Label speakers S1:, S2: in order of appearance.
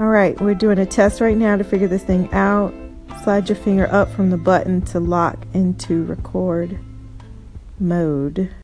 S1: Alright, we're doing a test right now to figure this thing out. Slide your finger up from the button to lock into record mode.